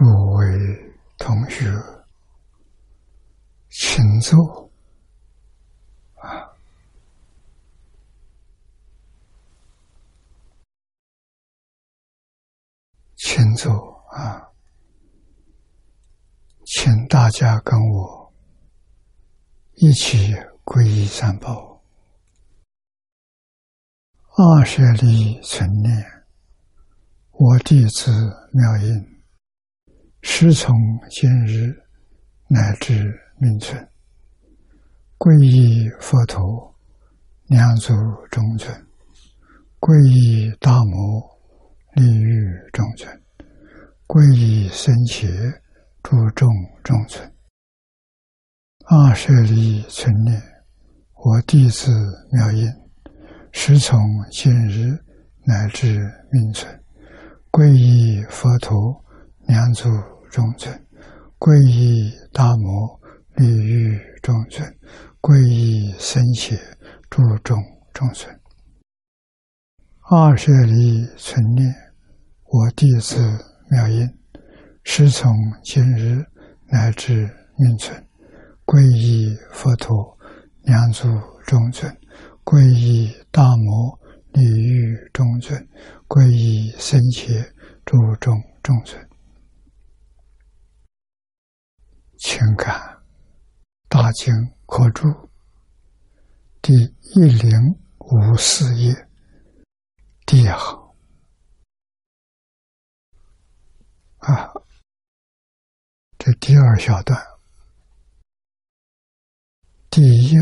诸位同学，请坐啊！请坐啊！请大家跟我一起皈依三宝，二舍利存念，我弟子妙音。师从今日乃至命存，皈依佛陀，两足中尊；皈依大摩，利欲中尊；皈依僧伽，诸众中尊。二舍利存念，我弟子妙音，师从今日乃至命存，皈依佛陀。两足中尊，皈依大摩利欲中尊，皈依僧伽诸众中尊。二舍利存念，我弟子妙音，师从今日乃至命存，皈依佛陀两足中尊，皈依大摩利欲中尊，皈依僧伽诸众中尊。情感《大经科注》第一零五四页。第一行。啊，这第二小段。第一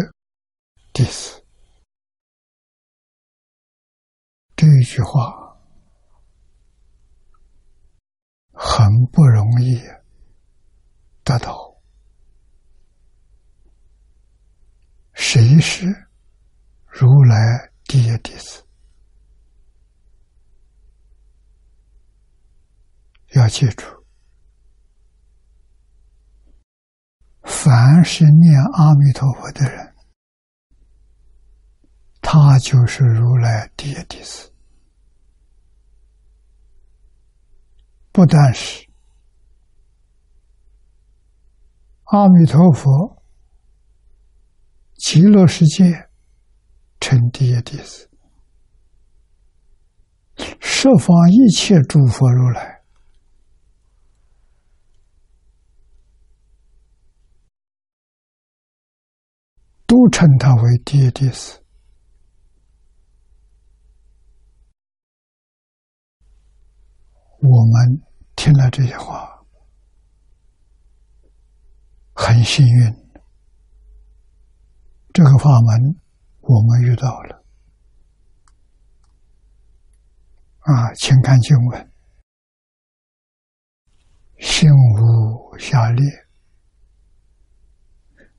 第四。这一句话很不容易得到。谁是如来第一弟子？要记住，凡是念阿弥陀佛的人，他就是如来第一弟子。不但是阿弥陀佛。极乐世界成第一弟子，十方一切诸佛如来都称他为第一弟子。我们听了这些话，很幸运。这个法门，我们遇到了啊！请看经文：心无下劣，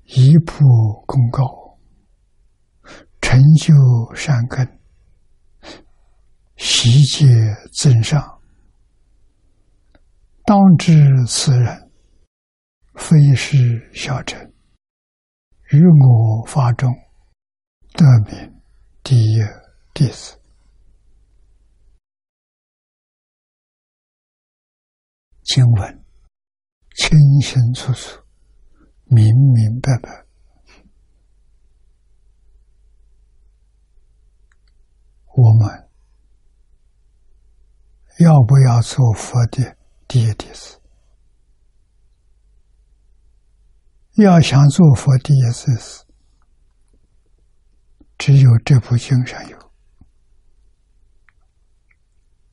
一步功高，成就善根，习戒增上。当知此人，非是小乘。于我法中得名第一弟子，经文清清楚楚、明明白白。我们要不要做佛的第一弟子？要想做佛第一次，只有这部经上有，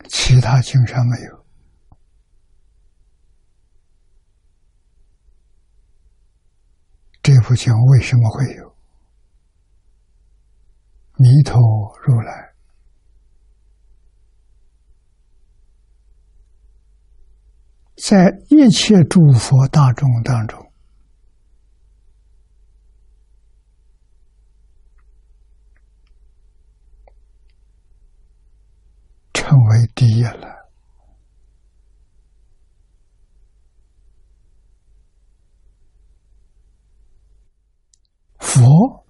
其他经上没有。这部经为什么会有？弥陀如来在一切诸佛大众当中。成为第一了。佛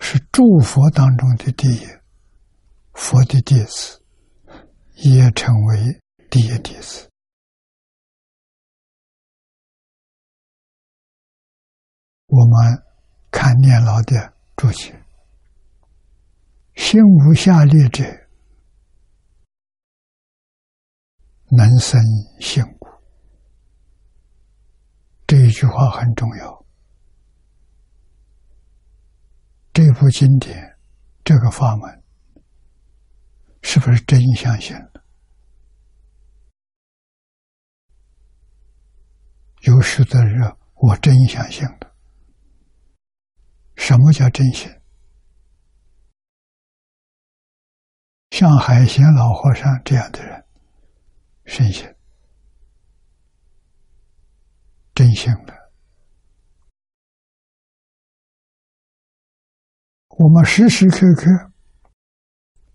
是诸佛当中的第一，佛的弟子也成为第一弟子。我们看念老的注解：心无下劣者。能生信故。”这一句话很重要。这部经典，这个法门，是不是真相信的？有许多人，我真相信的。什么叫真心？像海贤老和尚这样的人，深信、真相的。我们时时刻刻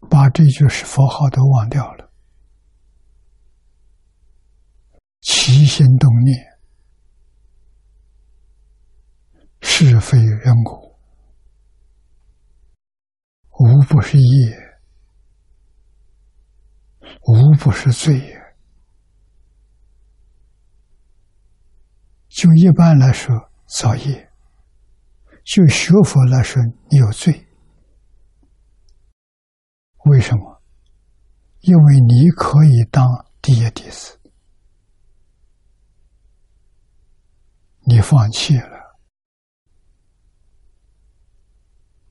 把这句是佛号都忘掉了，起心动念，是非人果，无不是业，无不是罪也。就一般来说，造业。就学佛来说，你有罪。为什么？因为你可以当第一弟子，你放弃了，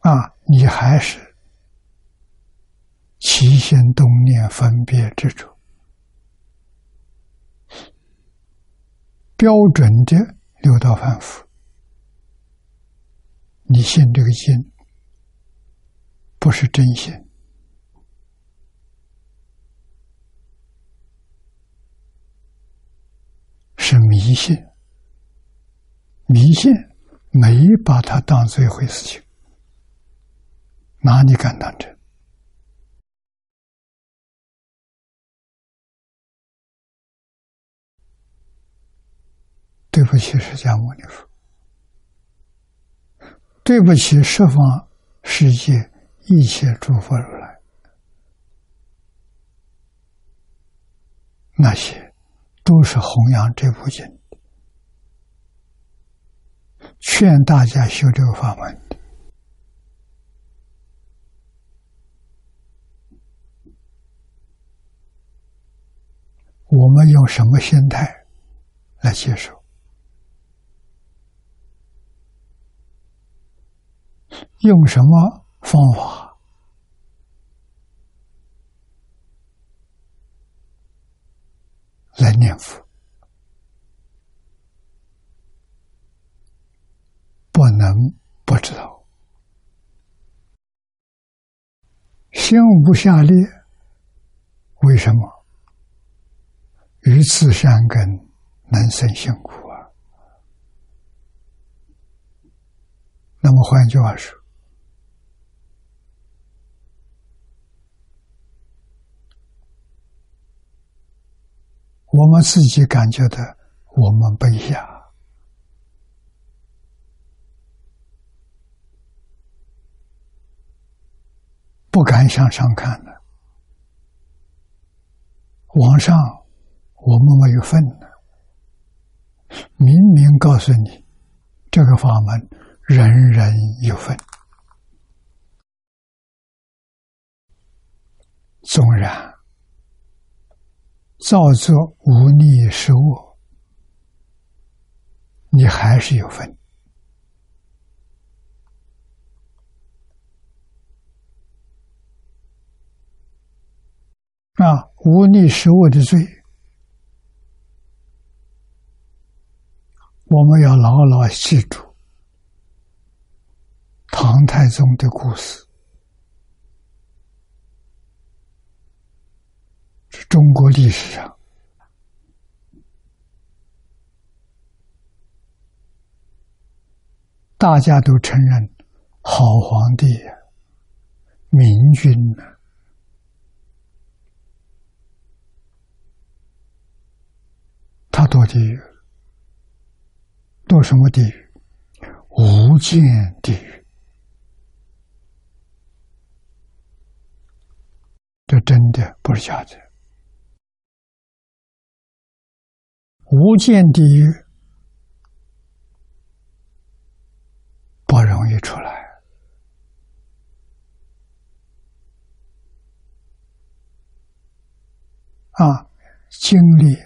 啊，你还是起心动念、分别执着，标准的六道凡夫。你信这个心，不是真心，是迷信。迷信没把它当做一回事情，哪里敢当真？对不起，释迦牟尼佛。对不起，十方世界一切诸佛如来，那些都是弘扬这部经，劝大家修这个法门。我们用什么心态来接受？用什么方法来念佛？不能不知道。心无下劣，为什么？于此善根能生辛苦啊。那么换句话说。我们自己感觉到我们卑下，不敢向上看的。往上，我们没有份的。明明告诉你，这个法门人人有份，纵然。造作无利是恶，你还是有份啊！无利是恶的罪，我们要牢牢记住唐太宗的故事是。中国历史上，大家都承认好皇帝、明君呢，他堕地狱，堕什么地狱？无间地狱。这真的不是假的无间地狱不容易出来。啊经历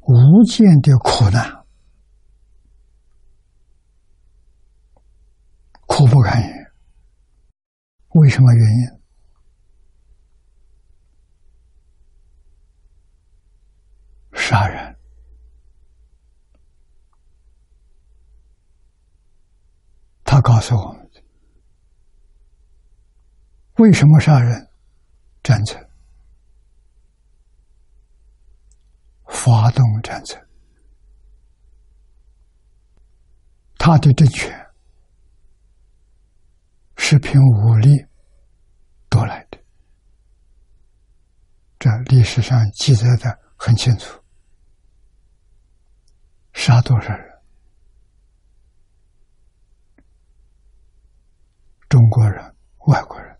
无尽的苦难苦不堪言。为什么原因？杀人。他告诉我们：为什么杀人？战争。发动战争，他的政权是凭武力夺来的，这历史上记载的很清楚。杀多少人？中国人、外国人。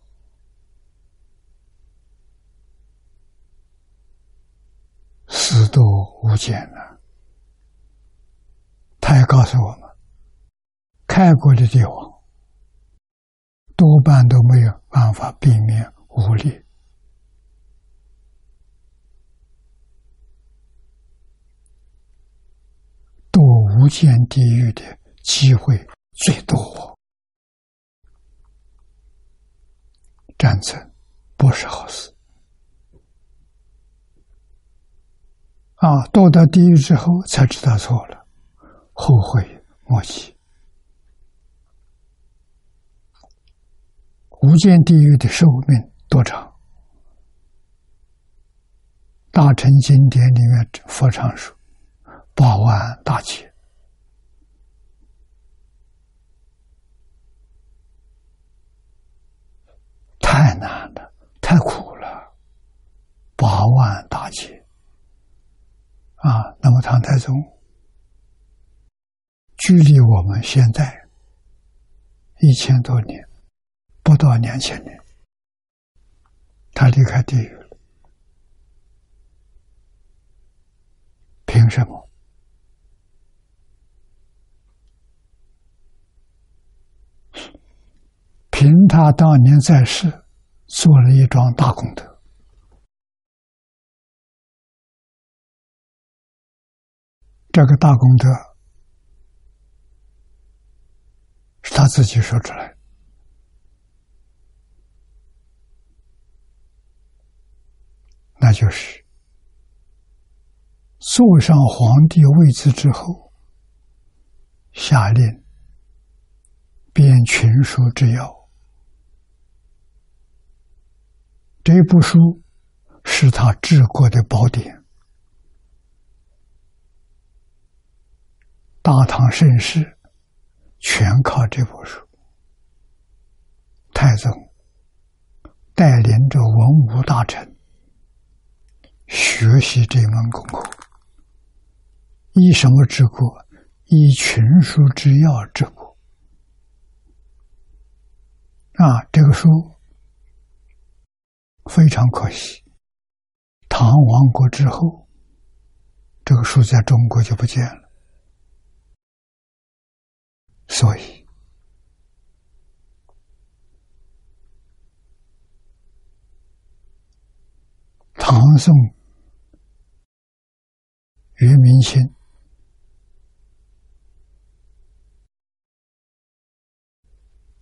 死多无间了。他也告诉我们，开国的帝王多半都没有办法避免武力，堕无间地狱的机会最多。战争不是好事。啊，堕到地狱之后才知道错了，后悔莫及。无间地狱的寿命多长？大乘经典里面佛常说，八万大劫，太难了，太苦了，八万大劫。啊，那么唐太宗距离我们现在一千多年，不到两千年，他离开地狱了，凭什么？凭他当年在世做了一桩大功德。这个大功德是他自己说出来，那就是坐上皇帝位置之后，下令编群书之要。这部书是他治国的宝典。大唐盛世全靠这部书。太宗带领着文武大臣学习这门功课，以什么治国？以群书之要治国。啊，这个书非常可惜，唐亡国之后，这个书在中国就不见了。所以，唐宋元明清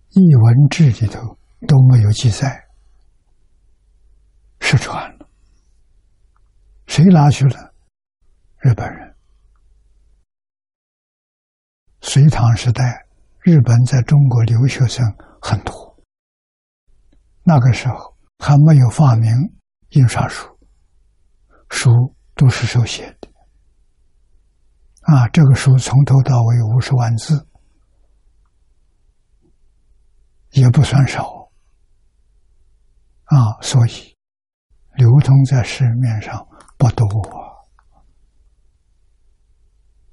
译文志里头都没有记载，失传了。谁拿去了？日本人。隋唐时代，日本在中国留学生很多。那个时候还没有发明印刷术，书都是手写的。啊，这个书从头到尾五十万字，也不算少。啊，所以流通在市面上不多。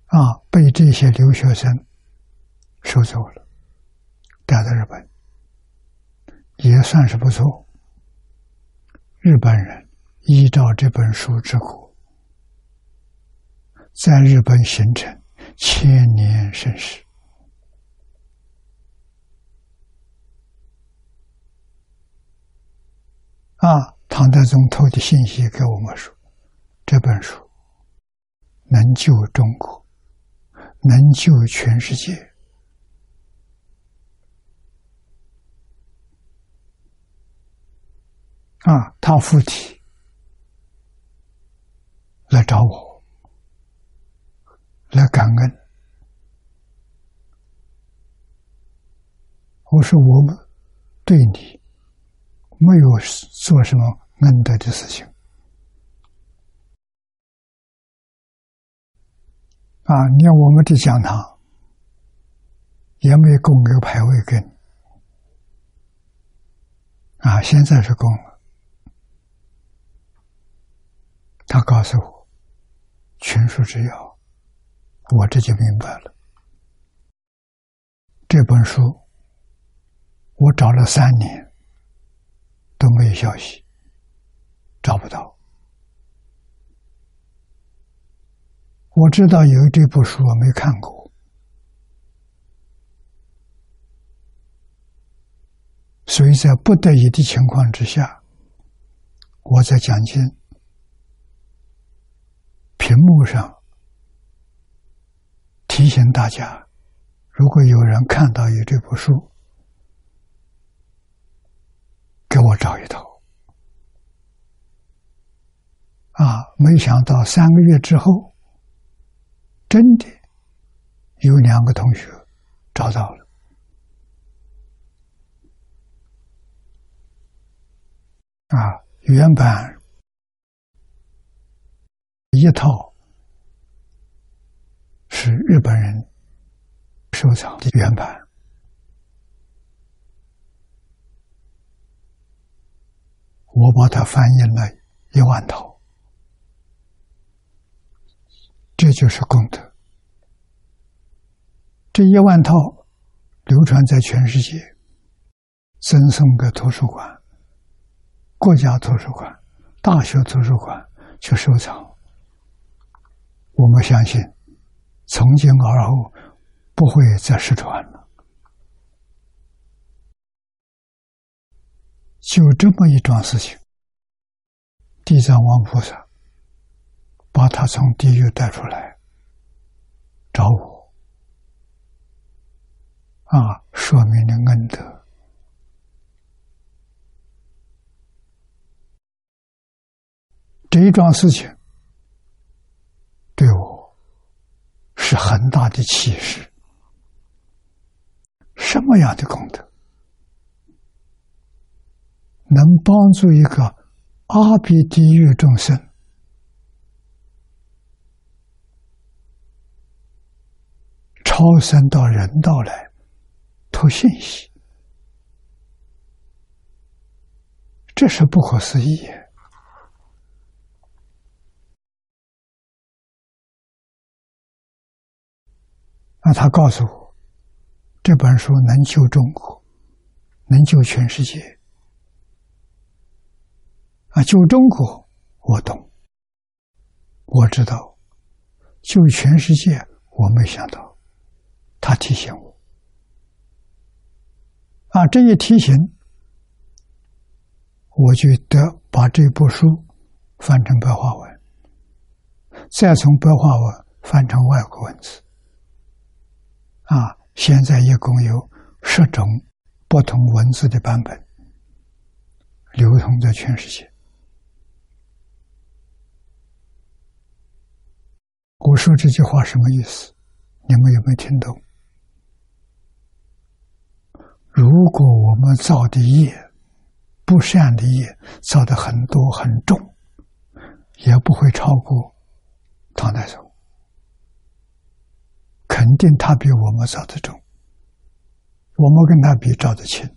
啊，被这些留学生收走了，带到日本，也算是不错。日本人依照这本书之苦，在日本形成千年盛世。啊，唐德宗透的信息给我们说，这本书能救中国，能救全世界。啊，他附体来找我，来感恩。我说我们对你没有做什么恩德的事情啊，连我们的讲堂也没有供个牌位给你啊，现在是供了。他告诉我，群书之要，我这就明白了。这本书我找了三年都没有消息，找不到。我知道有这部书我没看过，所以在不得已的情况之下，我在讲经。屏幕上提醒大家：如果有人看到有这部书，给我找一套。啊，没想到三个月之后，真的有两个同学找到了。啊，原版。一套是日本人收藏的原版，我把它翻译了一万套，这就是功德。这一万套流传在全世界，赠送给图书馆、国家图书馆、大学图书馆去收藏。我们相信，从今而后不会再失传了。就这么一桩事情，地藏王菩萨把他从地狱带出来找我，啊，说明了恩德。这一桩事情。对我是很大的启示。什么样的功德能帮助一个阿鼻地狱众生超生到人道来托信息？这是不可思议。那他告诉我，这本书能救中国，能救全世界。啊，救中国我懂，我知道；救全世界我没想到。他提醒我，啊，这一提醒，我就得把这部书翻成白话文，再从白话文翻成外国文字。啊，现在一共有十种不同文字的版本流通在全世界。我说这句话什么意思？你们有没有听懂？如果我们造的业不善的业造的很多很重，也不会超过唐太宗。肯定他比我们造的重，我们跟他比造的轻，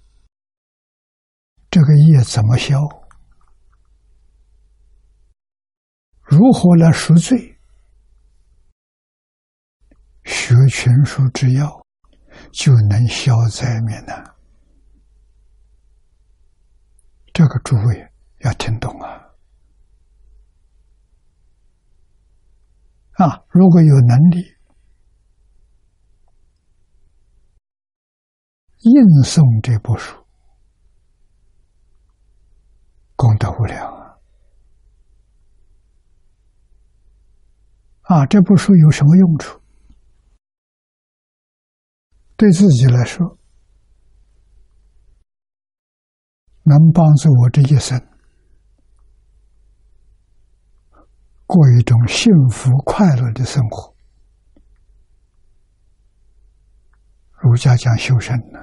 这个业怎么消？如何来赎罪？学全书之要，就能消灾免难。这个诸位要听懂啊！啊，如果有能力。印送这部书，功德无量啊！啊，这部书有什么用处？对自己来说，能帮助我这一生过一种幸福快乐的生活。儒家讲修身呢，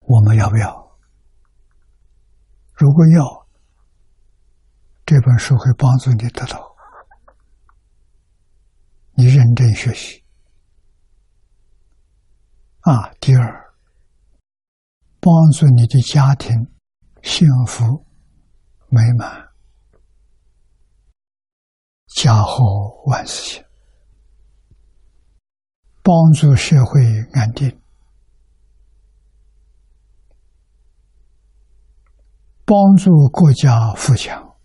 我们要不要？如果要，这本书会帮助你得到。你认真学习啊！第二，帮助你的家庭幸福美满，家和万事兴；帮助社会安定，帮助国家富强，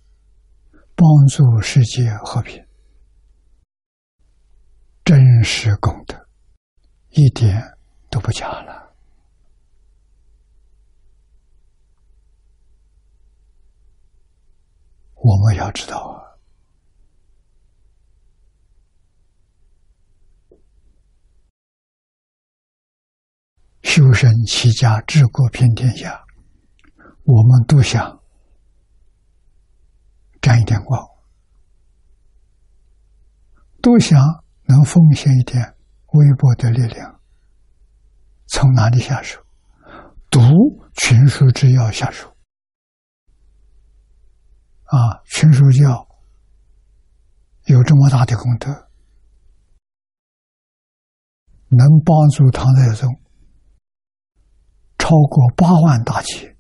帮助世界和平。真实功德，一点都不假了。我们要知道啊，修身齐家治国平天下，我们都想沾一点光，都想。能奉献一点微薄的力量，从哪里下手？读群书之要下手。啊，群书教有这么大的功德，能帮助唐太宗超过八万大劫，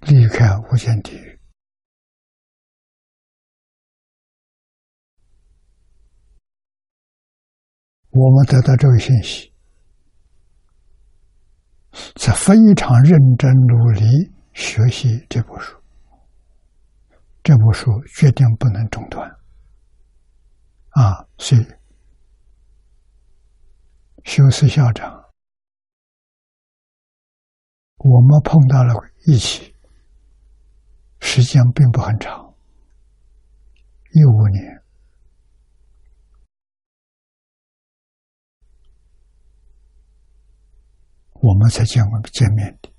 离开无间地狱。我们得到这个信息，在非常认真努力学习这部书。这部书决定不能中断。啊，所以修斯校长，我们碰到了一起，时间并不很长，一五年。我们才见过见面的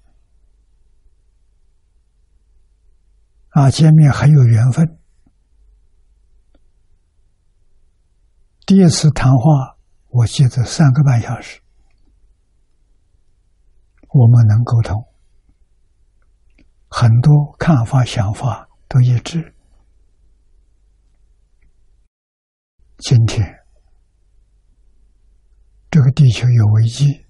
啊，见面很有缘分。第一次谈话，我记得三个半小时，我们能沟通，很多看法、想法都一致。今天，这个地球有危机。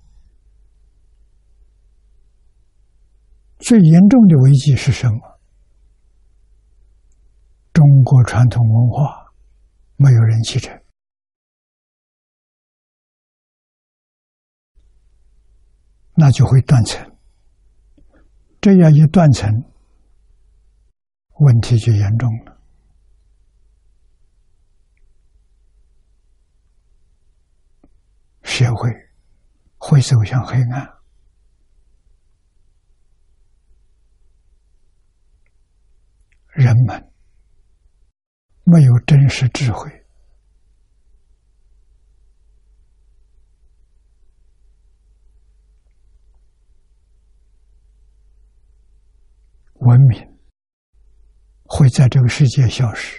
最严重的危机是什么？中国传统文化没有人继承，那就会断层。这样一断层，问题就严重了，社会会走向黑暗。人们没有真实智慧，文明会在这个世界消失，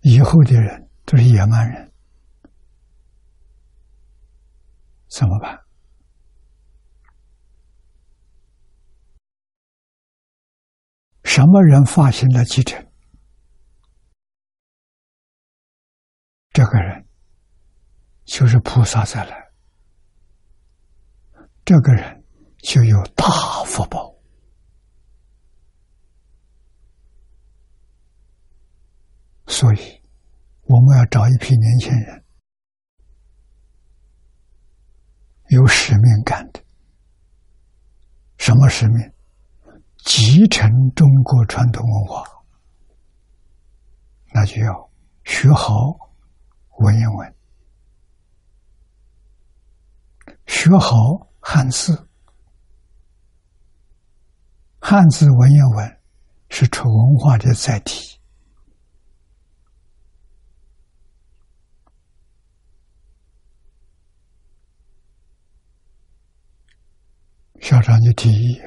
以后的人都是野蛮人，怎么办？什么人发行了继承？这个人就是菩萨再来，这个人就有大福报。所以，我们要找一批年轻人，有使命感的。什么使命？继承中国传统文化，那就要学好文言文，学好汉字，汉字文言文是楚文化的载体。校长就提议，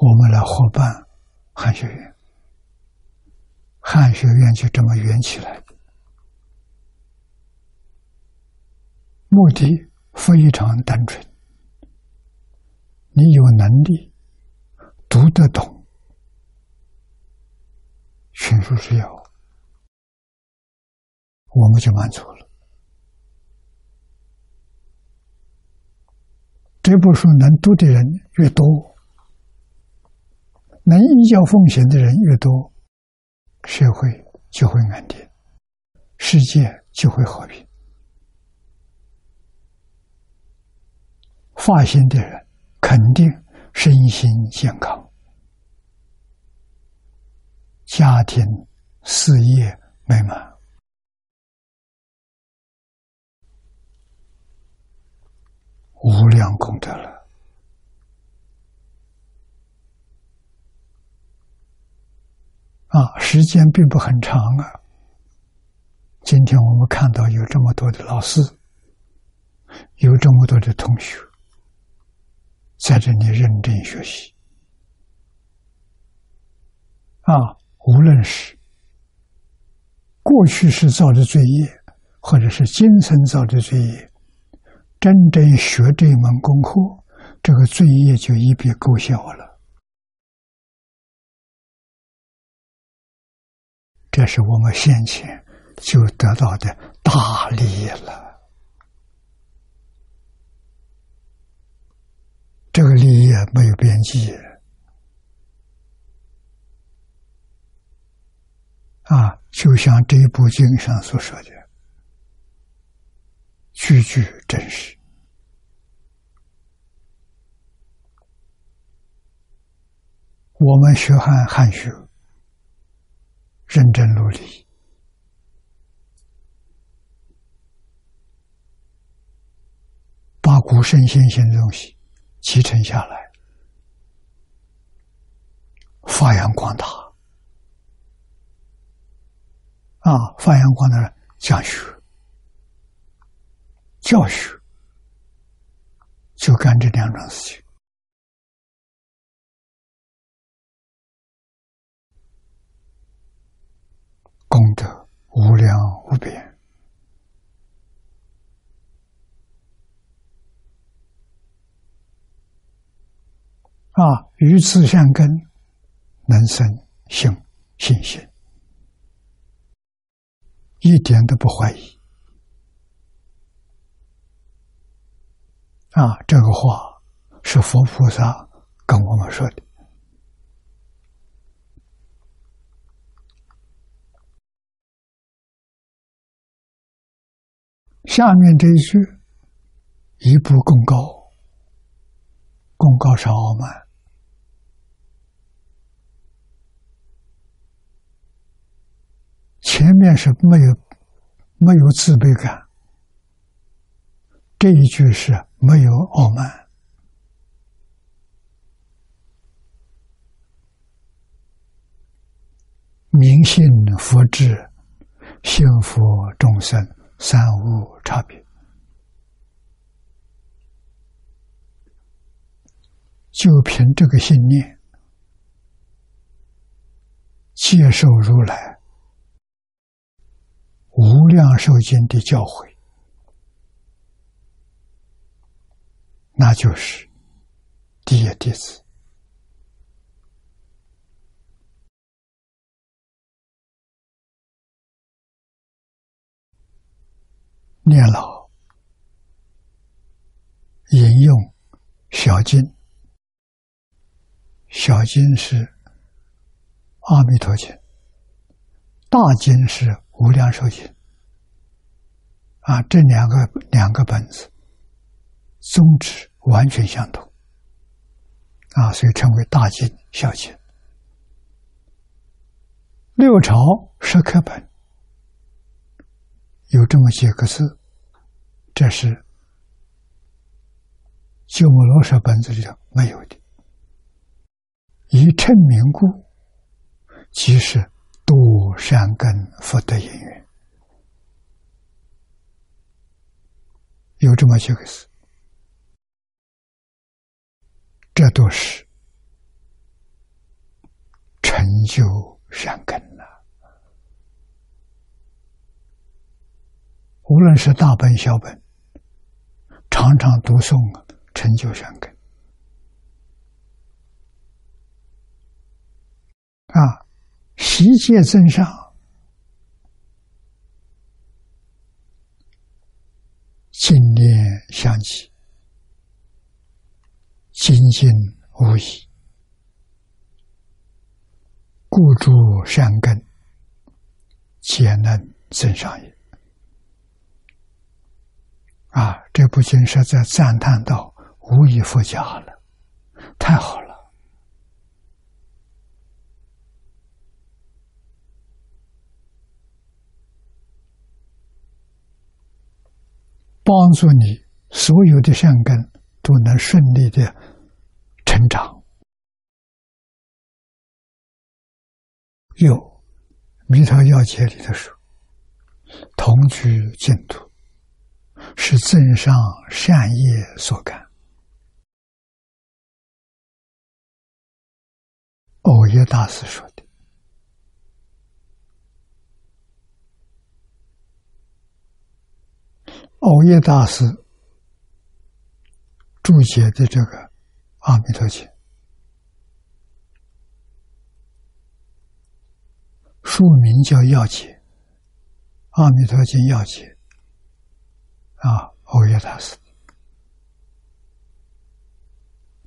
我们来合办汉学院，汉学院就这么圆起来。目的非常单纯，你有能力读得懂群书之要，我们就满足了。这部书能读的人越多，能依教奉行的人越多，社会就会安定，世界就会和平。发心的人肯定身心健康，家庭事业美满，无量功德了。啊，时间并不很长啊。今天我们看到有这么多的老师，有这么多的同学。在这里认真学习啊！无论是过去是造的罪业，或者是今生造的罪业，真正学这一门功课，这个罪业就一笔勾销了。这是我们先前就得到的大利益了。这个利益没有边际啊！就像这一部经上所说的，句句真实。我们学汉汉学，认真努力，把古圣先贤的东西。继承下来，发扬光大啊！发扬光大，讲学、教学，就干这两种事情，功德无量无边。啊，与此相根，能生信信心，一点都不怀疑。啊，这个话是佛菩萨跟我们说的。下面这一句，一步更高，功高是傲慢。前面是没有没有自卑感，这一句是没有傲慢，明信佛智，幸福众生三无差别，就凭这个信念，接受如来。无量寿经的教诲，那就是第一弟子。念老引用小经，小经是阿弥陀经，大经是。无量寿经啊，这两个两个本子宗旨完全相同啊，所以称为大经小经。六朝十刻本有这么几个字，这是鸠摩罗什本子里头没有的。以称名故，即是多善根福德因缘，有这么几个字，这都是成就善根了。无论是大本小本，常常读诵，成就善根。啊，习戒增上，经念相继，精进无疑，故诸善根，皆能增上也。啊，这不仅是在赞叹道：“无以复加了，太好了。”帮助你所有的善根都能顺利的成长。有《弥陀要解》里的说：“同居净土，是增上善业所感。”欧耶大师说的。欧耶大师注解的这个《阿弥陀经》，书名叫《要解》，《阿弥陀经要解》啊，欧耶大师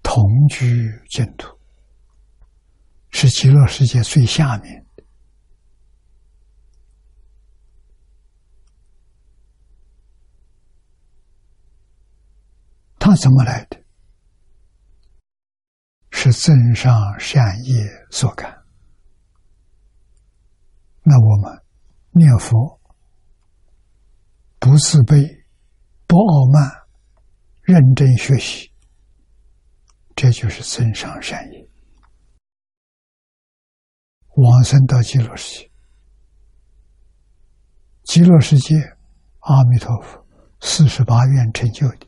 同居净土，是极乐世界最下面的。他怎么来的？是增上善业所感。那我们念佛不自卑、不傲慢，认真学习，这就是增上善业，往生到极乐世界。极乐世界，阿弥陀佛四十八愿成就的。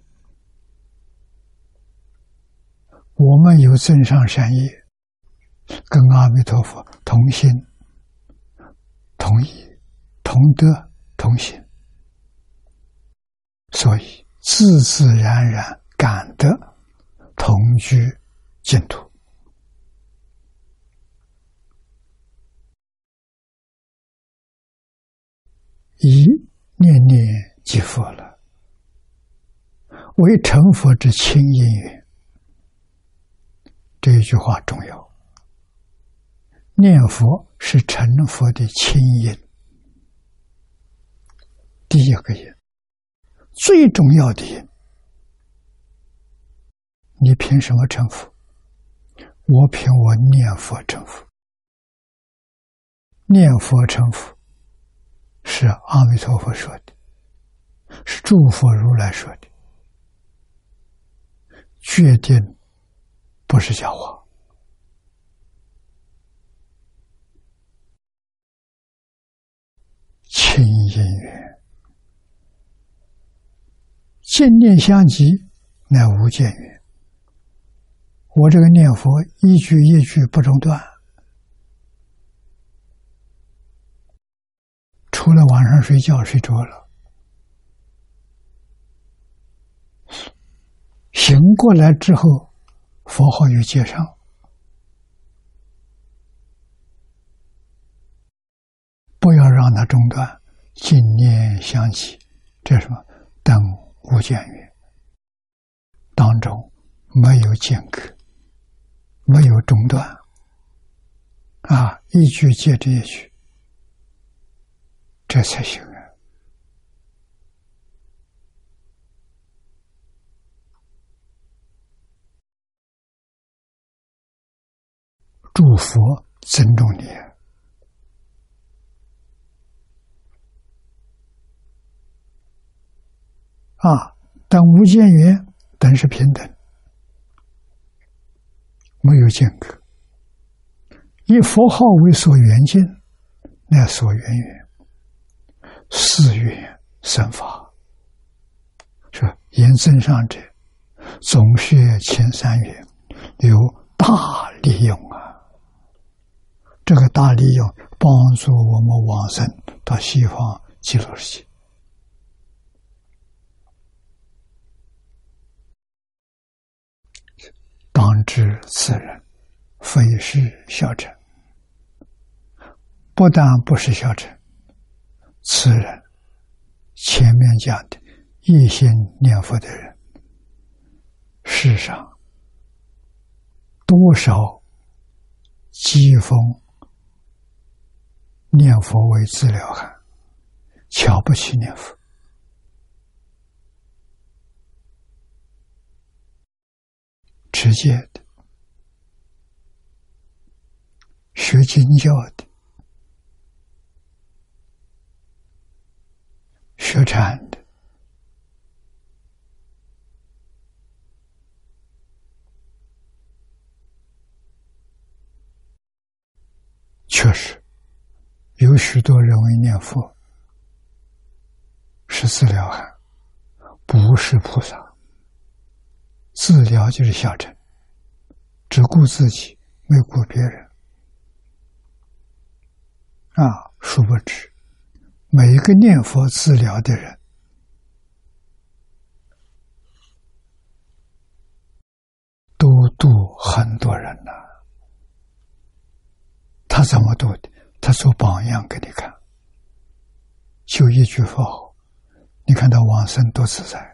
我们有增上善业，跟阿弥陀佛同心、同意、同德、同行，所以自自然然感得同居净土，一念念即佛了，为成佛之亲因缘。这一句话重要。念佛是成佛的亲因，第一个因，最重要的。你凭什么成佛？我凭我念佛成佛。念佛成佛，是阿弥陀佛说的，是诸佛如来说的，决定。不是假话，轻音乐，见念相即，乃无间缘。我这个念佛一句一句不中断，除了晚上睡觉睡着了，醒过来之后。佛号又接上，不要让它中断，经念相起，这什么？等无间缘当中没有间隔，没有中断，啊，一句接着一句，这才行啊。祝福尊重你啊！等无间缘，等是平等，没有间隔。以佛号为所缘境，乃所缘缘，是缘生法。说言真上者，总是前三缘，有大利用啊！这个大利用帮助我们往生到西方极乐世界。当知此人非是小乘，不但不是小乘，此人前面讲的一心念佛的人，世上多少讥讽念佛为治疗汉，瞧不起念佛。直接的，学经教的，学禅的，确实有许多人为念佛是自了汉，不是菩萨。治疗就是小乘，只顾自己，没顾别人。啊，殊不知，每一个念佛治疗的人，都度很多人呐。他怎么度的？他做榜样给你看，就一句佛号，你看他往生多自在。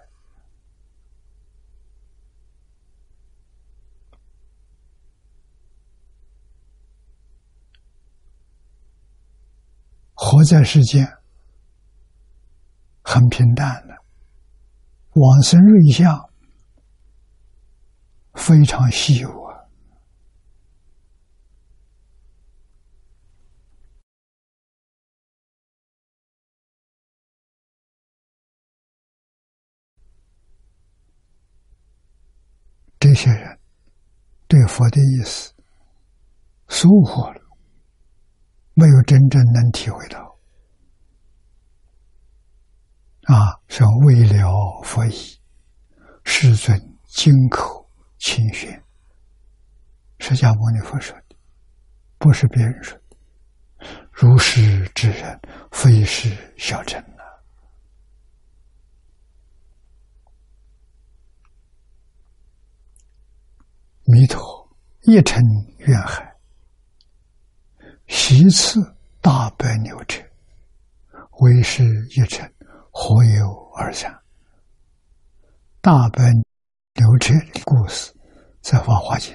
活在世间很平淡的，往生瑞相非常稀有啊！这些人对佛的意思收获了。没有真正能体会到，啊，是为了佛意，世尊金口清玄。释迦牟尼佛说的，不是别人说的。如是之人，非是小乘啊！弥陀一尘怨海。其次，大白牛车，为是一乘，何有二三？大白牛车的故事，在《法华经》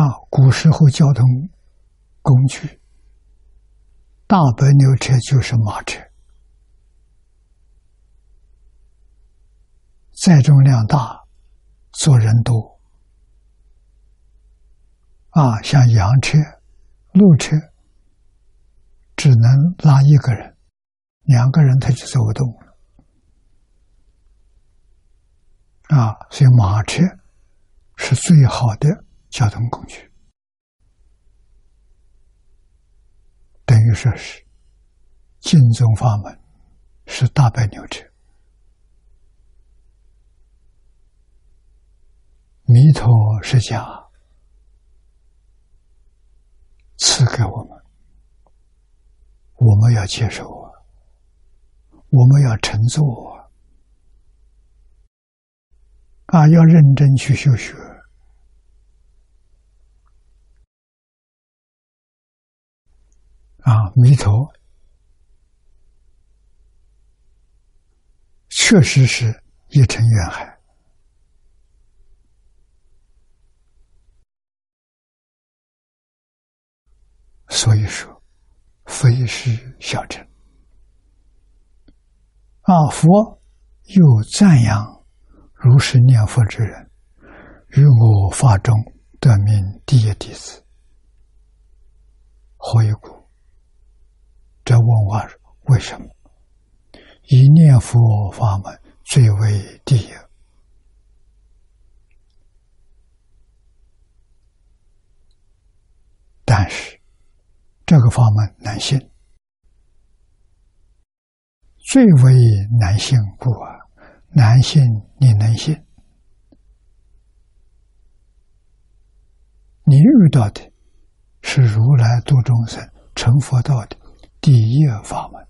啊，古时候交通工具，大白牛车就是马车，载重量大，坐人多。啊，像洋车、路车，只能拉一个人，两个人他就走不动了。啊，所以马车是最好的交通工具，等于说是净宗法门是大白牛车，弥陀释迦。赐给我们，我们要接受啊，我们要乘坐啊，啊，要认真去修学。啊，弥陀确实是一尘远海。所以说，非是小乘啊！佛又赞扬如是念佛之人，于我法中得名第一弟子。何以故？这问话为什么以念佛法门最为第一？但是。这个法门难信，最为难信故啊！难信你能信？你遇到的是如来度众生成佛道的第一法门，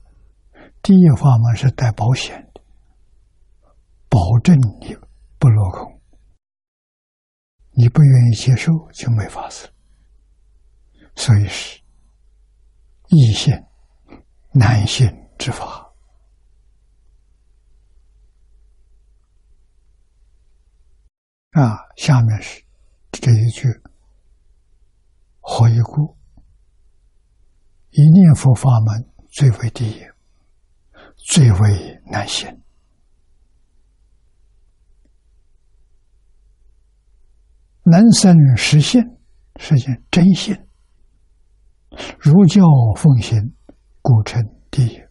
第一法门是带保险的，保证你不落空。你不愿意接受，就没法子。所以是易信难信之法啊！下面是这一句：何以故？一念佛法门最为第一，最为难信。能生实现，实现真信。儒教奉行，故称第一。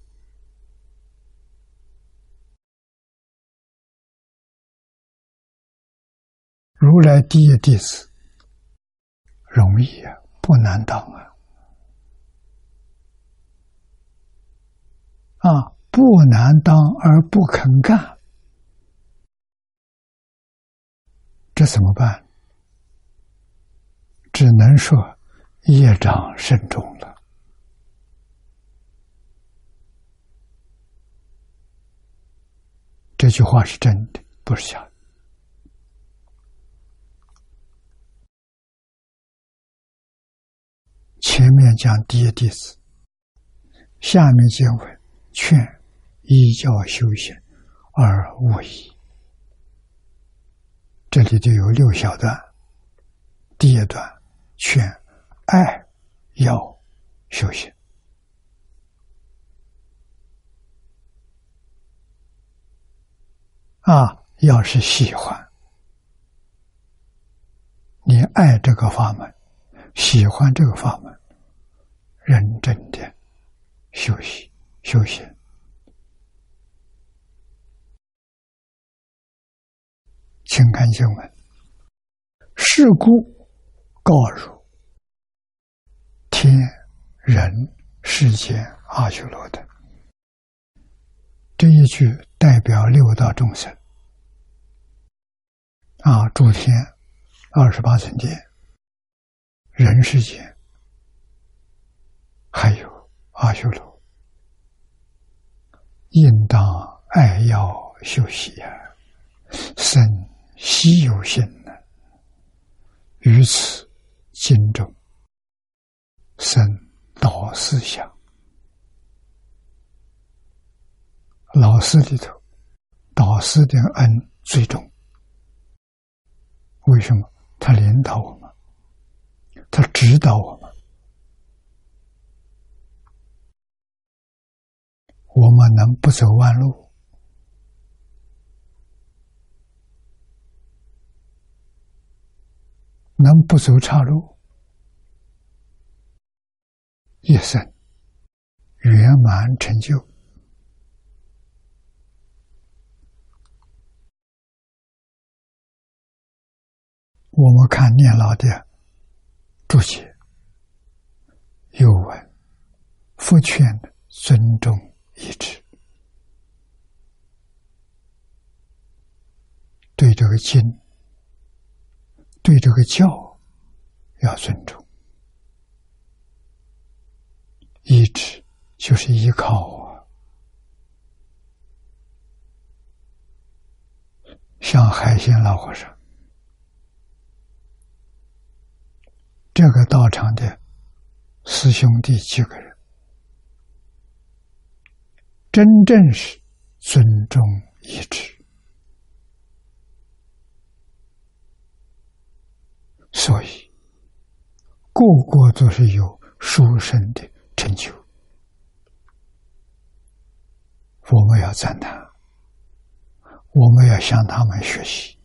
如来第一弟子，容易啊，不难当啊！啊，不难当而不肯干，这怎么办？只能说业障深重了。这句话是真的，不是假的。前面讲第一弟子，下面结尾劝依教修行而无疑。这里就有六小段，第一段。劝爱要修行啊！要是喜欢，你爱这个法门，喜欢这个法门，认真的休息休息。请看经文，是故。告入天人世间阿修罗的。这一句代表六道众生。啊，诸天二十八层天人世间还有阿修罗，应当爱要修习呀，生稀有心呢，于此。心中生导思想，老师里头，导师的恩最重。为什么？他领导我们，他指导我们，我们能不走弯路？能不走岔路，一生圆满成就。我们看念老的注解，又问：复劝尊重一致，对这个经。对这个教要尊重，一直就是依靠啊，像海鲜老和尚这个道场的师兄弟几个人，真正是尊重一致。所以，个个都是有殊胜的成就，我们要赞叹，我们要向他们学习。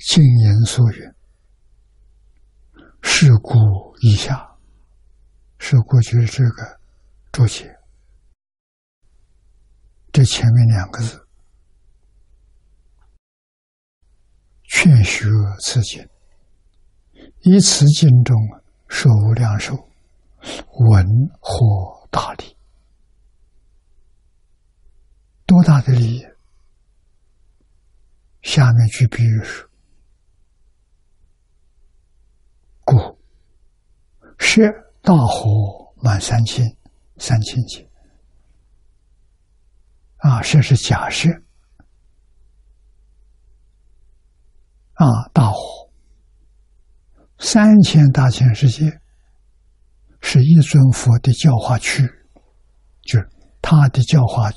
静言所云：“是故以下，是过去这个注解。”这前面两个字劝学此经，以此经中说无量寿，闻获大利。多大的利益？下面举比喻说：故设大火满三千，三千劫。啊，这是假设。啊，大火三千大千世界是一尊佛的教化区，就是他的教化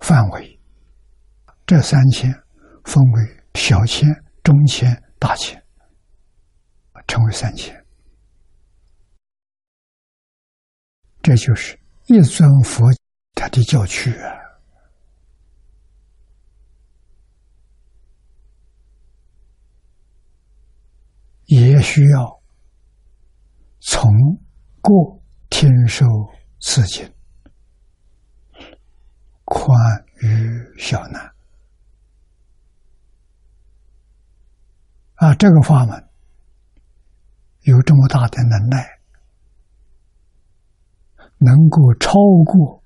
范围。这三千分为小千、中千、大千，称为三千。这就是一尊佛他的教区啊。也需要从过听受此经，宽于小难啊！这个法门有这么大的能耐，能够超过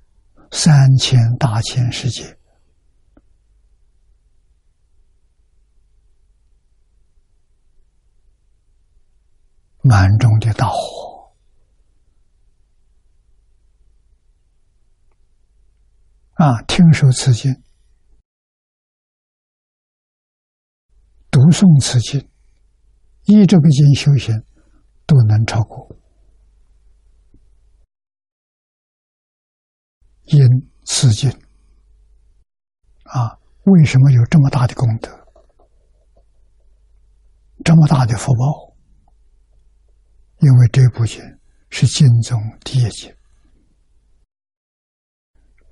三千大千世界。满中的大火啊！听说此经，读诵此经，依这个经修行，都能超过。因此经啊，为什么有这么大的功德，这么大的福报？这部经是经中第一经，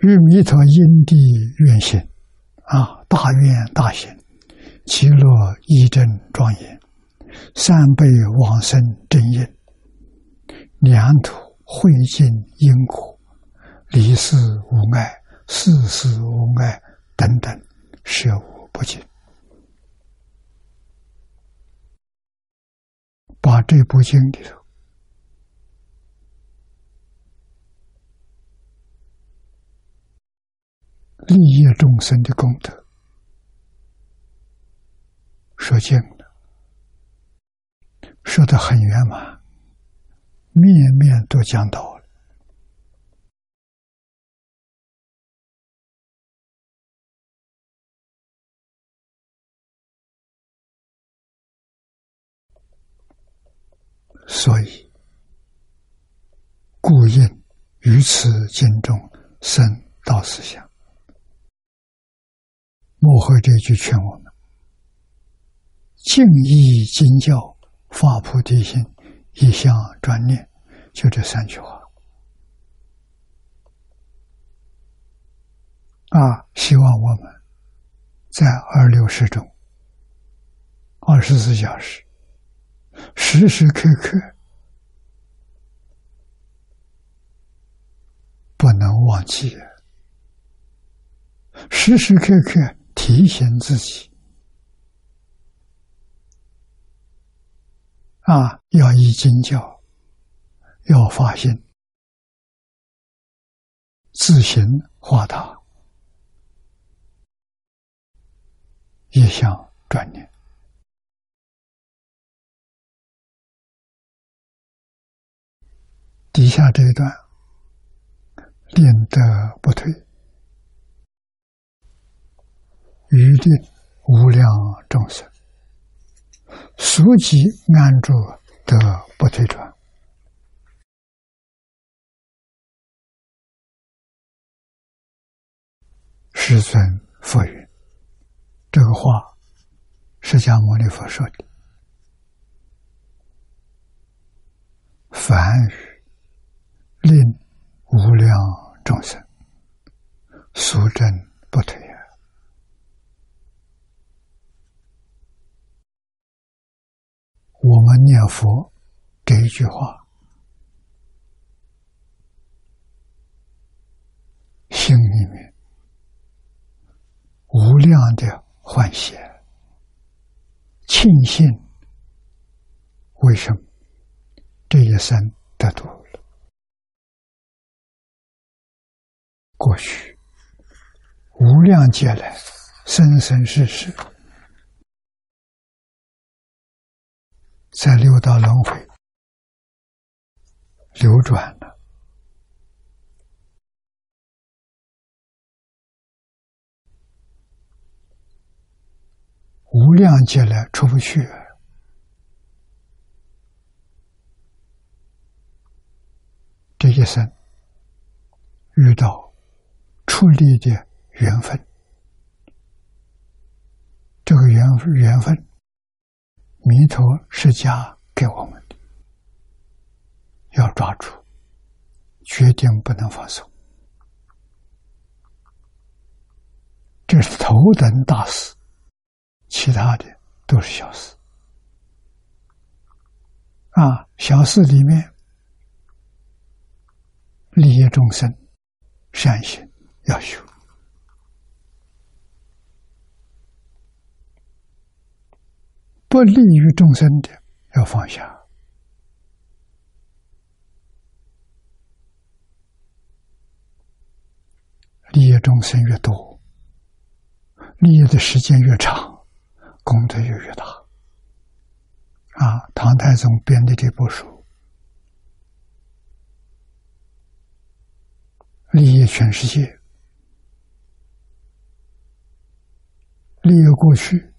与弥陀因地愿行啊，大愿大行，其乐一真庄严，三倍往生真因，两土会尽因果，离世无碍，世事无碍。等等，舍无不尽。把这部经里头。利益众生的功德，说尽了，说的很圆满，面面都讲到了。所以，故应于此经中生道思想。幕后这句劝我们：敬意经教，发菩提心，一向专念，就这三句话。啊，希望我们在二六时中，二十四小时，时时刻刻不能忘记，时时刻刻。提醒自己啊，要依经教，要发心，自行化他，一向转念。底下这一段，练得不退。余定无量众生，所及安住得不退转。世尊佛云：“这个话，释迦牟尼佛说的。凡语令无量众生，所证不退。”我们念佛这一句话，心里面无量的欢喜，庆幸为什么这一生得度了？过去无量劫来，生生世世，在六道轮回流转了。无量劫来出不去，这一生遇到出离的缘分，这个缘缘分，弥陀释迦给我们的，要抓住，决定不能放松，这是头等大事。其他的都是小事啊，小事里面利益众生，善行要修；不利于众生的要放下。利益众生越多，利益的时间越长。功德就越大啊！唐太宗编的这部书，利益全世界，利益过去，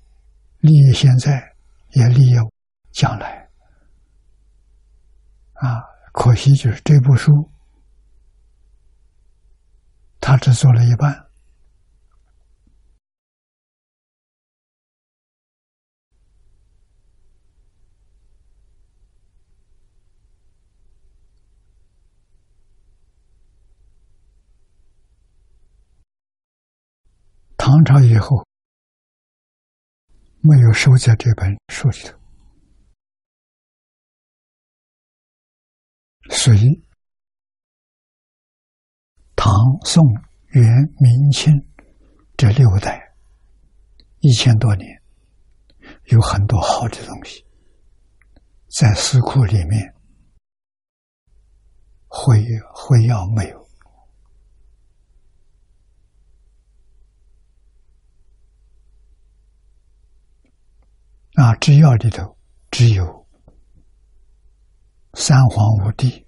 利益现在，也利用将来。啊，可惜就是这部书，他只做了一半。唐朝以后，没有收在这本书里头，所以唐、宋、元、明清这六代一千多年，有很多好的东西在诗库里面，会会要没有。啊，制药里头只有三皇五帝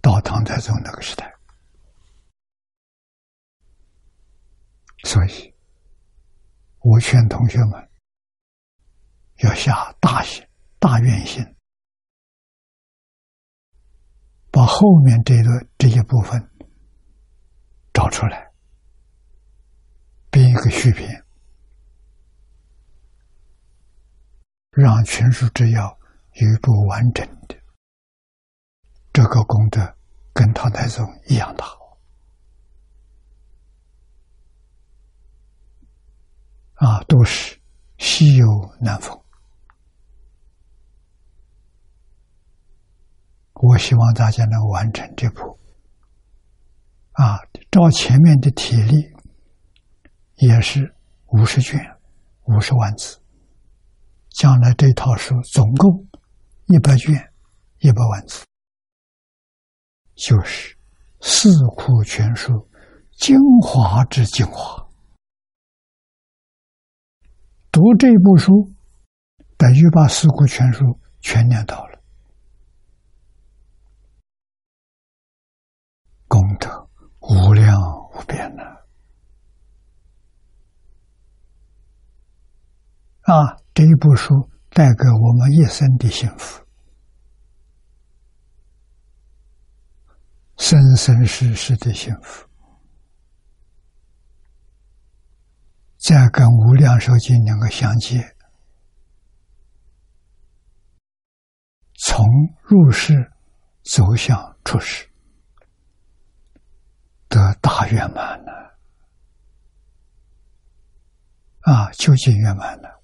到唐太宗那个时代，所以我劝同学们要下大心、大愿心，把后面这个这一部分找出来，编一个续篇。让全书之要有一部完整的，这个功德跟唐太宗一样大啊，都是稀有难逢。我希望大家能完成这部啊，照前面的体力，也是五十卷，五十万字。将来这套书总共一百卷，一百万字，就是《四库全书》精华之精华。读这部书，等于把《四库全书》全念到了，功德无量无边呐！啊。这一部书带给我们一生的幸福，生生世世的幸福，再跟无量寿经两个相接，从入世走向出世，得大圆满了，啊，究竟圆满了。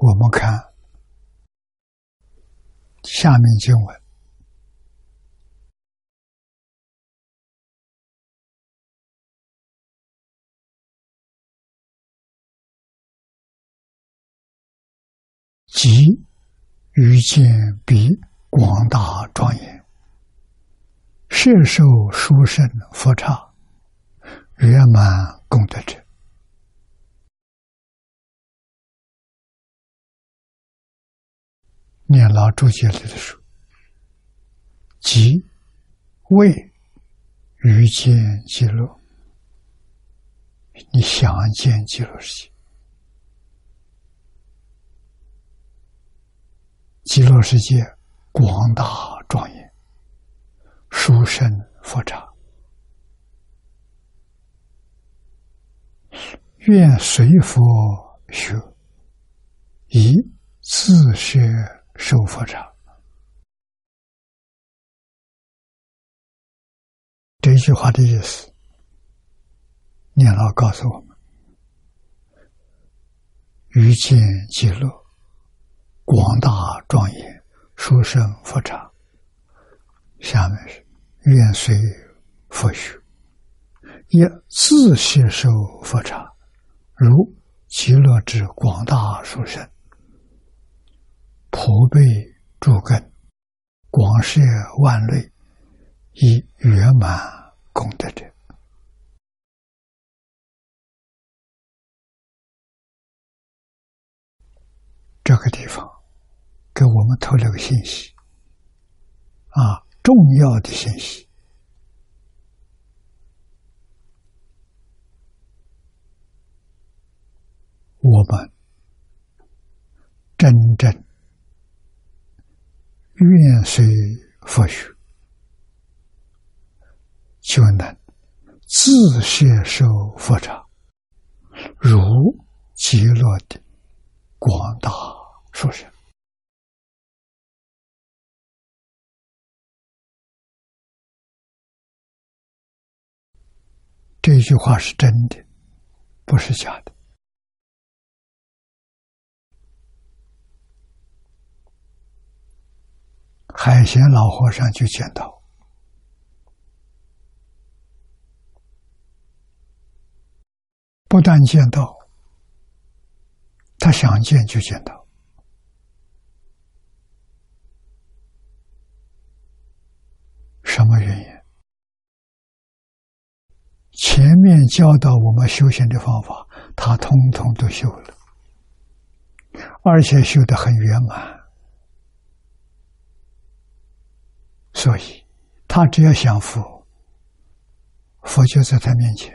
我们看下面经文：及于见彼广大庄严，是受殊胜、佛刹圆满功德者。念老注解里的书，即为于见极乐，你想见极乐世界。极乐世界广大庄严，殊胜佛刹，愿随佛学，以自学受佛者。这句话的意思，念老告诉我们：于见极乐。广大庄严，殊胜佛刹。下面是愿随佛学，也自吸收佛刹，如极乐之广大殊胜，普被诸根，广摄万类，以圆满功德者。这个地方。给我们透了个信息，啊，重要的信息。我们真正愿随佛学，就能自摄受佛刹，如极乐的广大殊胜。这句话是真的，不是假的。海贤老和尚就见到，不但见到，他想见就见到，什么原因？前面教导我们修行的方法，他通通都修了，而且修得很圆满。所以，他只要想佛，佛就在他面前。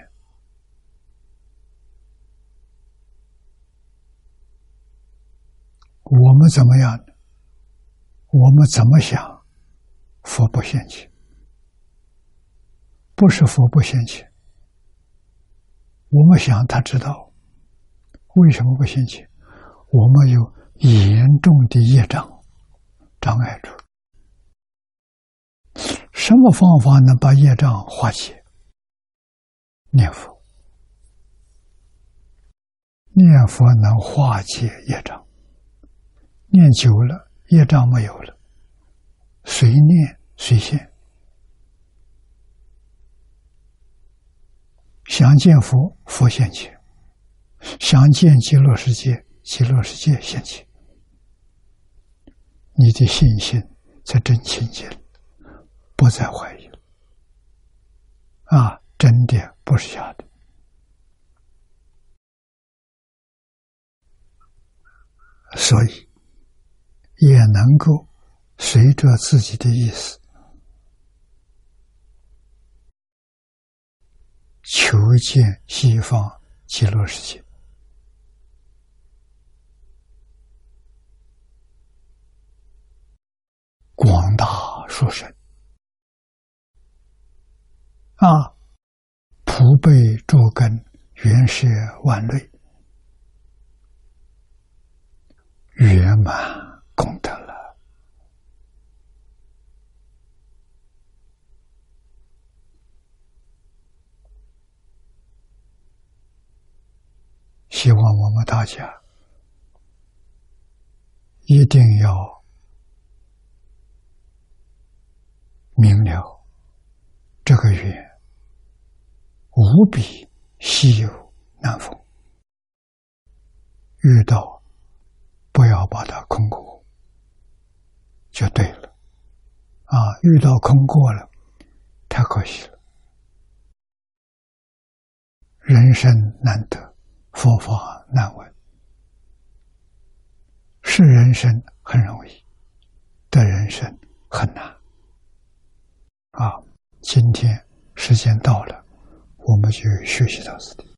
我们怎么样？我们怎么想？佛不现前，不是佛不现前。我们想，他知道为什么不嫌弃？我们有严重的业障障碍住。什么方法能把业障化解？念佛，念佛能化解业障。念久了，业障没有了，随念随现。想见佛，佛现前；想见极乐世界，极乐世界现前。你的信心才真清净，不再怀疑了。啊，真的不是假的，所以也能够随着自己的意思。求见西方极乐世界，广大殊胜啊！普被诸根，原是万类，圆满功德了。希望我们大家一定要明了这个缘无比稀有难逢，遇到不要把它空过，就对了。啊，遇到空过了，太可惜了。人生难得，佛法难闻。是人生很容易，得人生很难。啊，今天时间到了，我们就学习到此地。